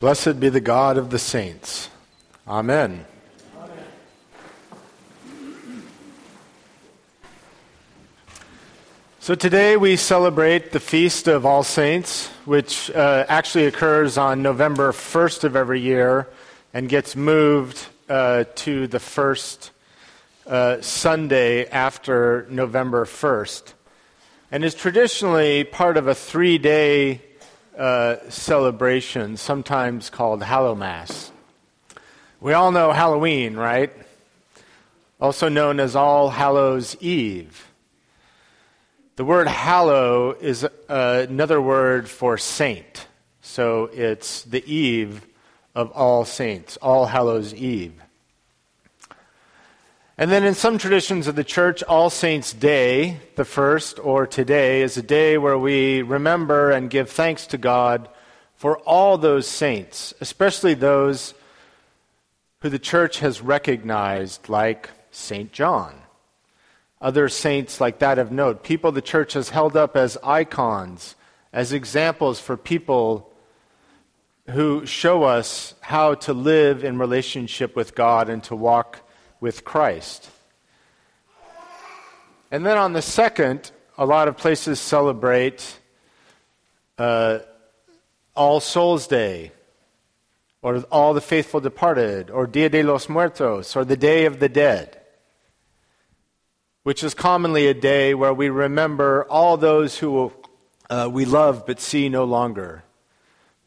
Blessed be the God of the saints. Amen. So today we celebrate the Feast of All Saints, which uh, actually occurs on November 1st of every year and gets moved uh, to the first uh, Sunday after November 1st, and is traditionally part of a three day uh, celebration, sometimes called Hallowmass. We all know Halloween, right? Also known as All Hallows Eve. The word hallow is uh, another word for saint. So it's the eve of All Saints, All Hallows Eve. And then in some traditions of the church, All Saints' Day, the first, or today, is a day where we remember and give thanks to God for all those saints, especially those who the church has recognized, like St. John. Other saints like that of note, people the church has held up as icons, as examples for people who show us how to live in relationship with God and to walk with Christ. And then on the second, a lot of places celebrate uh, All Souls Day, or All the Faithful Departed, or Dia de los Muertos, or the Day of the Dead, which is commonly a day where we remember all those who uh, we love but see no longer,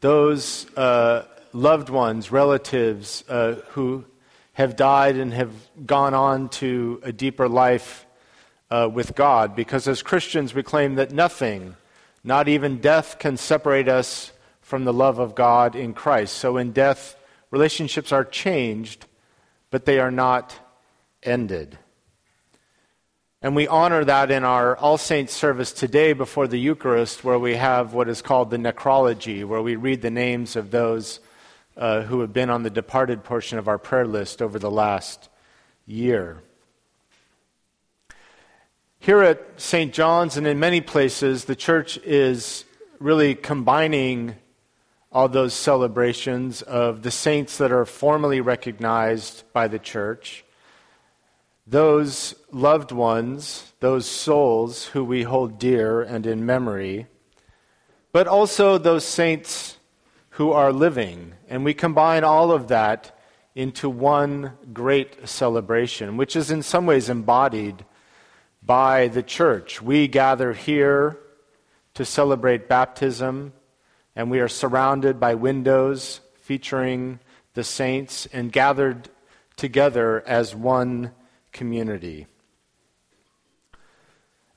those uh, loved ones, relatives uh, who have died and have gone on to a deeper life uh, with God. Because as Christians, we claim that nothing, not even death, can separate us from the love of God in Christ. So in death, relationships are changed, but they are not ended. And we honor that in our All Saints service today before the Eucharist, where we have what is called the necrology, where we read the names of those uh, who have been on the departed portion of our prayer list over the last year. Here at St. John's and in many places, the church is really combining all those celebrations of the saints that are formally recognized by the church, those loved ones, those souls who we hold dear and in memory, but also those saints who are living. And we combine all of that into one great celebration, which is in some ways embodied by the church. We gather here to celebrate baptism, and we are surrounded by windows featuring the saints and gathered together as one community.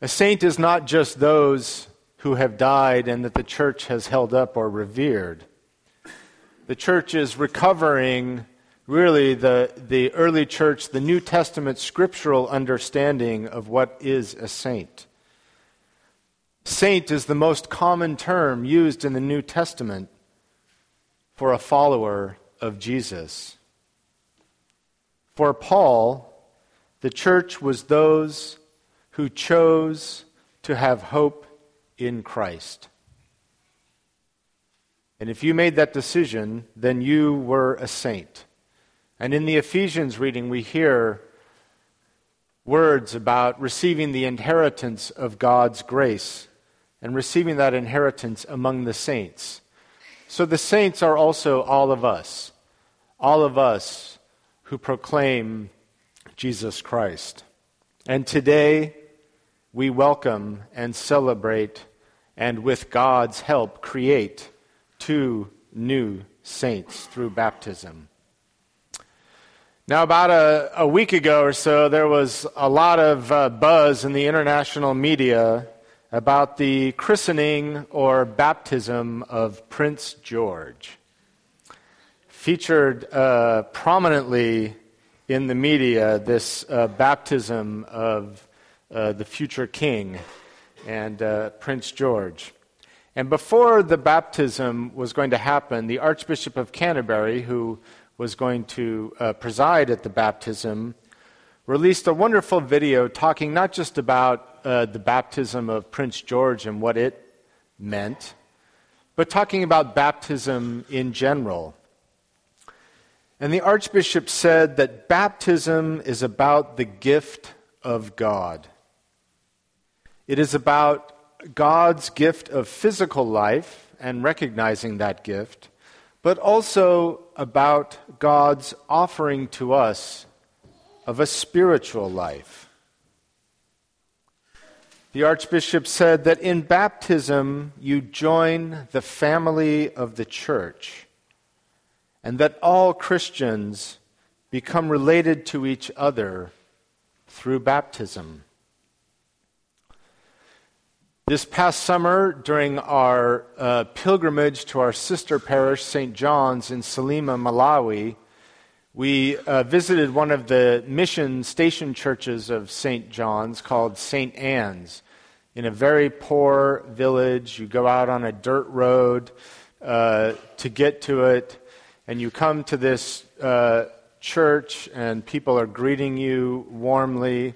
A saint is not just those who have died and that the church has held up or revered the church is recovering really the, the early church, the New Testament scriptural understanding of what is a saint. Saint is the most common term used in the New Testament for a follower of Jesus. For Paul, the church was those who chose to have hope in Christ. And if you made that decision, then you were a saint. And in the Ephesians reading, we hear words about receiving the inheritance of God's grace and receiving that inheritance among the saints. So the saints are also all of us, all of us who proclaim Jesus Christ. And today, we welcome and celebrate and, with God's help, create two new saints through baptism. Now, about a, a week ago or so, there was a lot of uh, buzz in the international media about the christening or baptism of Prince George. Featured uh, prominently in the media, this uh, baptism of uh, the future king and uh, Prince George. And before the baptism was going to happen, the Archbishop of Canterbury, who was going to uh, preside at the baptism, released a wonderful video talking not just about uh, the baptism of Prince George and what it meant, but talking about baptism in general. And the Archbishop said that baptism is about the gift of God. It is about God's gift of physical life and recognizing that gift, but also about God's offering to us of a spiritual life. The Archbishop said that in baptism you join the family of the church, and that all Christians become related to each other through baptism. This past summer, during our uh, pilgrimage to our sister parish, St. John's in Salima, Malawi, we uh, visited one of the mission station churches of St. John's called St. Anne's in a very poor village. You go out on a dirt road uh, to get to it, and you come to this uh, church, and people are greeting you warmly.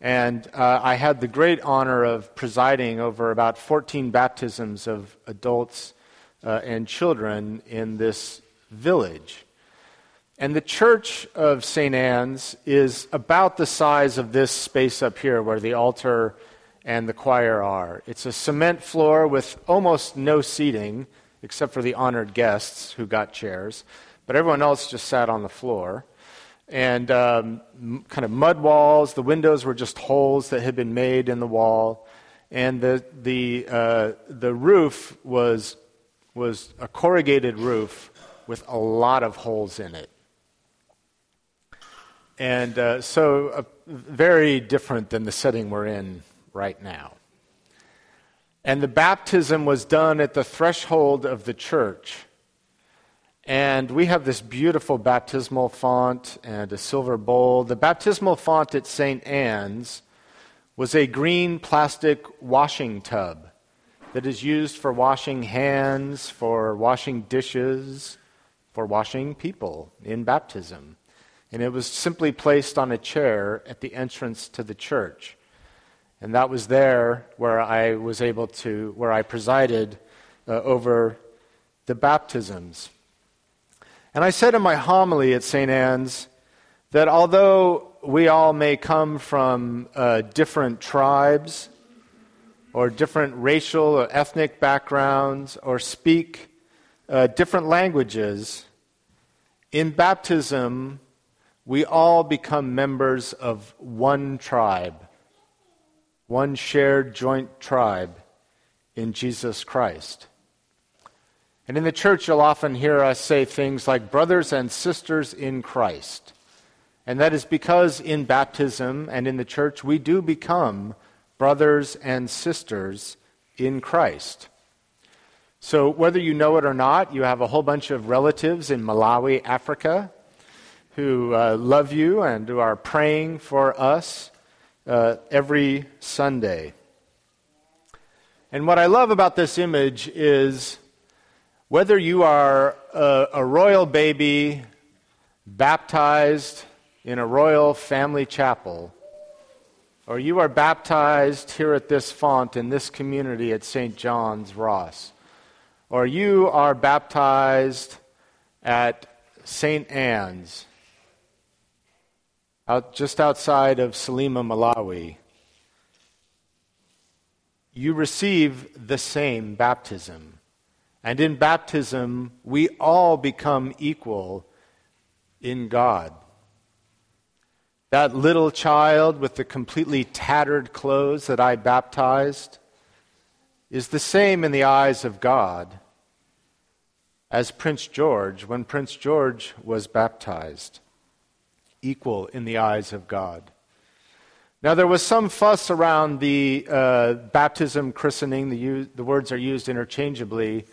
And uh, I had the great honor of presiding over about 14 baptisms of adults uh, and children in this village. And the church of St. Anne's is about the size of this space up here where the altar and the choir are. It's a cement floor with almost no seating, except for the honored guests who got chairs. But everyone else just sat on the floor and um, kind of mud walls. The windows were just holes that had been made in the wall, and the the uh, the roof was was a corrugated roof with a lot of holes in it, and uh, so uh, very different than the setting we're in right now. And the baptism was done at the threshold of the church. And we have this beautiful baptismal font and a silver bowl. The baptismal font at St. Anne's was a green plastic washing tub that is used for washing hands, for washing dishes, for washing people in baptism. And it was simply placed on a chair at the entrance to the church. And that was there where I was able to, where I presided uh, over the baptisms. And I said in my homily at St. Anne's that although we all may come from uh, different tribes or different racial or ethnic backgrounds or speak uh, different languages, in baptism, we all become members of one tribe, one shared joint tribe in Jesus Christ. And in the church, you'll often hear us say things like brothers and sisters in Christ. And that is because in baptism and in the church, we do become brothers and sisters in Christ. So, whether you know it or not, you have a whole bunch of relatives in Malawi, Africa, who uh, love you and who are praying for us uh, every Sunday. And what I love about this image is whether you are a, a royal baby baptized in a royal family chapel, or you are baptized here at this font in this community at St. John's Ross, or you are baptized at St. Anne's, out, just outside of Salima, Malawi, you receive the same baptism. And in baptism, we all become equal in God. That little child with the completely tattered clothes that I baptized is the same in the eyes of God as Prince George when Prince George was baptized, equal in the eyes of God. Now, there was some fuss around the uh, baptism, christening, the, the words are used interchangeably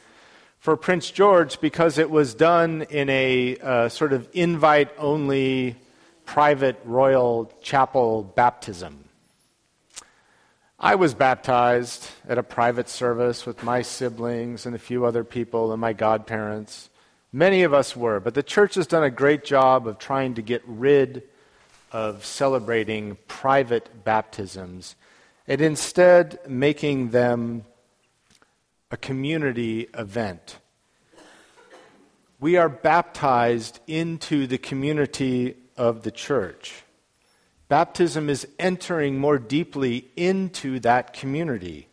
for Prince George because it was done in a uh, sort of invite only private royal chapel baptism. I was baptized at a private service with my siblings and a few other people and my godparents. Many of us were, but the church has done a great job of trying to get rid of celebrating private baptisms and instead making them a community event. We are baptized into the community of the church. Baptism is entering more deeply into that community.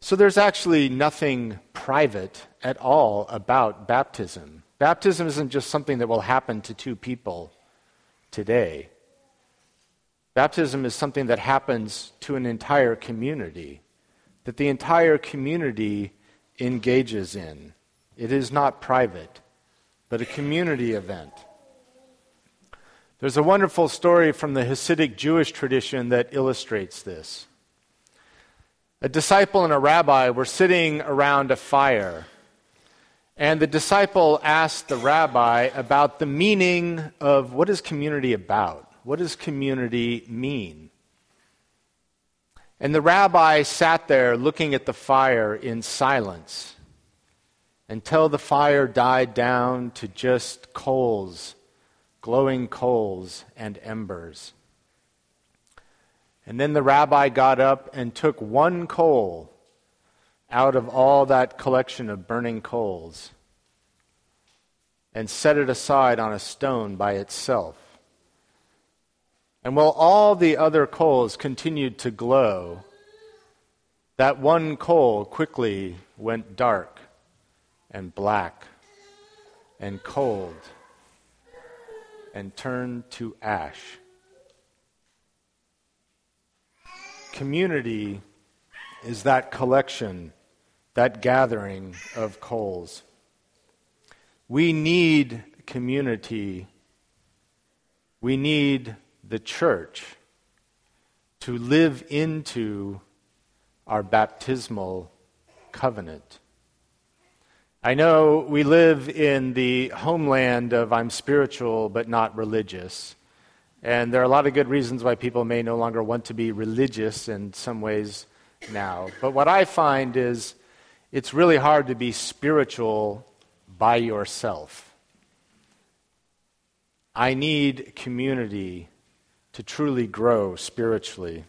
So there's actually nothing private at all about baptism. Baptism isn't just something that will happen to two people today. Baptism is something that happens to an entire community, that the entire community engages in. It is not private, but a community event. There's a wonderful story from the Hasidic Jewish tradition that illustrates this. A disciple and a rabbi were sitting around a fire, and the disciple asked the rabbi about the meaning of what is community about? What does community mean? And the rabbi sat there looking at the fire in silence until the fire died down to just coals glowing coals and embers. And then the rabbi got up and took one coal out of all that collection of burning coals and set it aside on a stone by itself. And while all the other coals continued to glow, that one coal quickly went dark and black and cold and turned to ash. Community is that collection, that gathering of coals. We need community. We need the church to live into our baptismal covenant. I know we live in the homeland of I'm spiritual but not religious. And there are a lot of good reasons why people may no longer want to be religious in some ways now. But what I find is it's really hard to be spiritual by yourself. I need community to truly grow spiritually.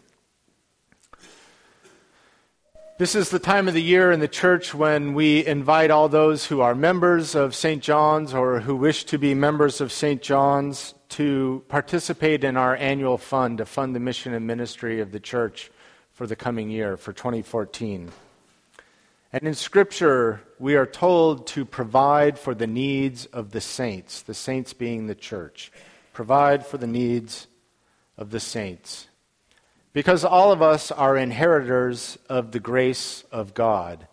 This is the time of the year in the church when we invite all those who are members of St. John's or who wish to be members of St. John's to participate in our annual fund to fund the mission and ministry of the church for the coming year, for 2014. And in Scripture, we are told to provide for the needs of the saints, the saints being the church. Provide for the needs of the saints. Because all of us are inheritors of the grace of God.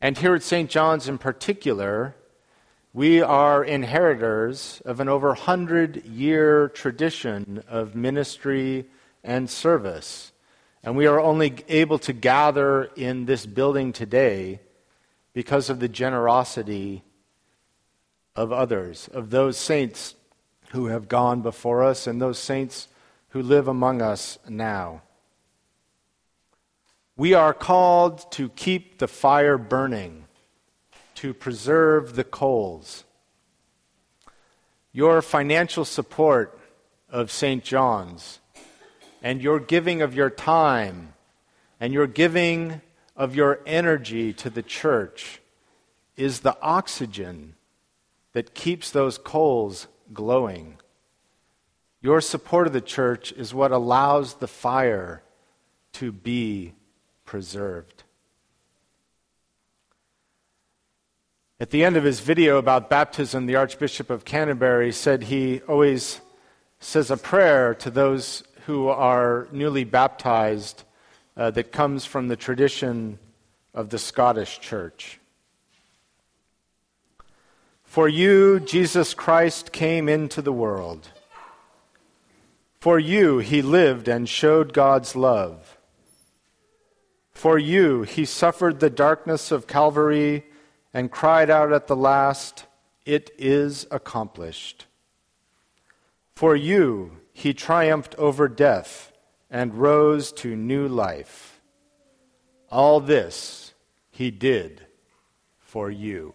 And here at St. John's in particular, we are inheritors of an over 100 year tradition of ministry and service. And we are only able to gather in this building today because of the generosity of others, of those saints who have gone before us and those saints who live among us now. We are called to keep the fire burning, to preserve the coals. Your financial support of St. John's and your giving of your time and your giving of your energy to the church is the oxygen that keeps those coals glowing. Your support of the church is what allows the fire to be preserved. At the end of his video about baptism, the Archbishop of Canterbury said he always says a prayer to those who are newly baptized uh, that comes from the tradition of the Scottish Church. For you, Jesus Christ came into the world. For you he lived and showed God's love. For you he suffered the darkness of Calvary and cried out at the last, It is accomplished. For you he triumphed over death and rose to new life. All this he did for you.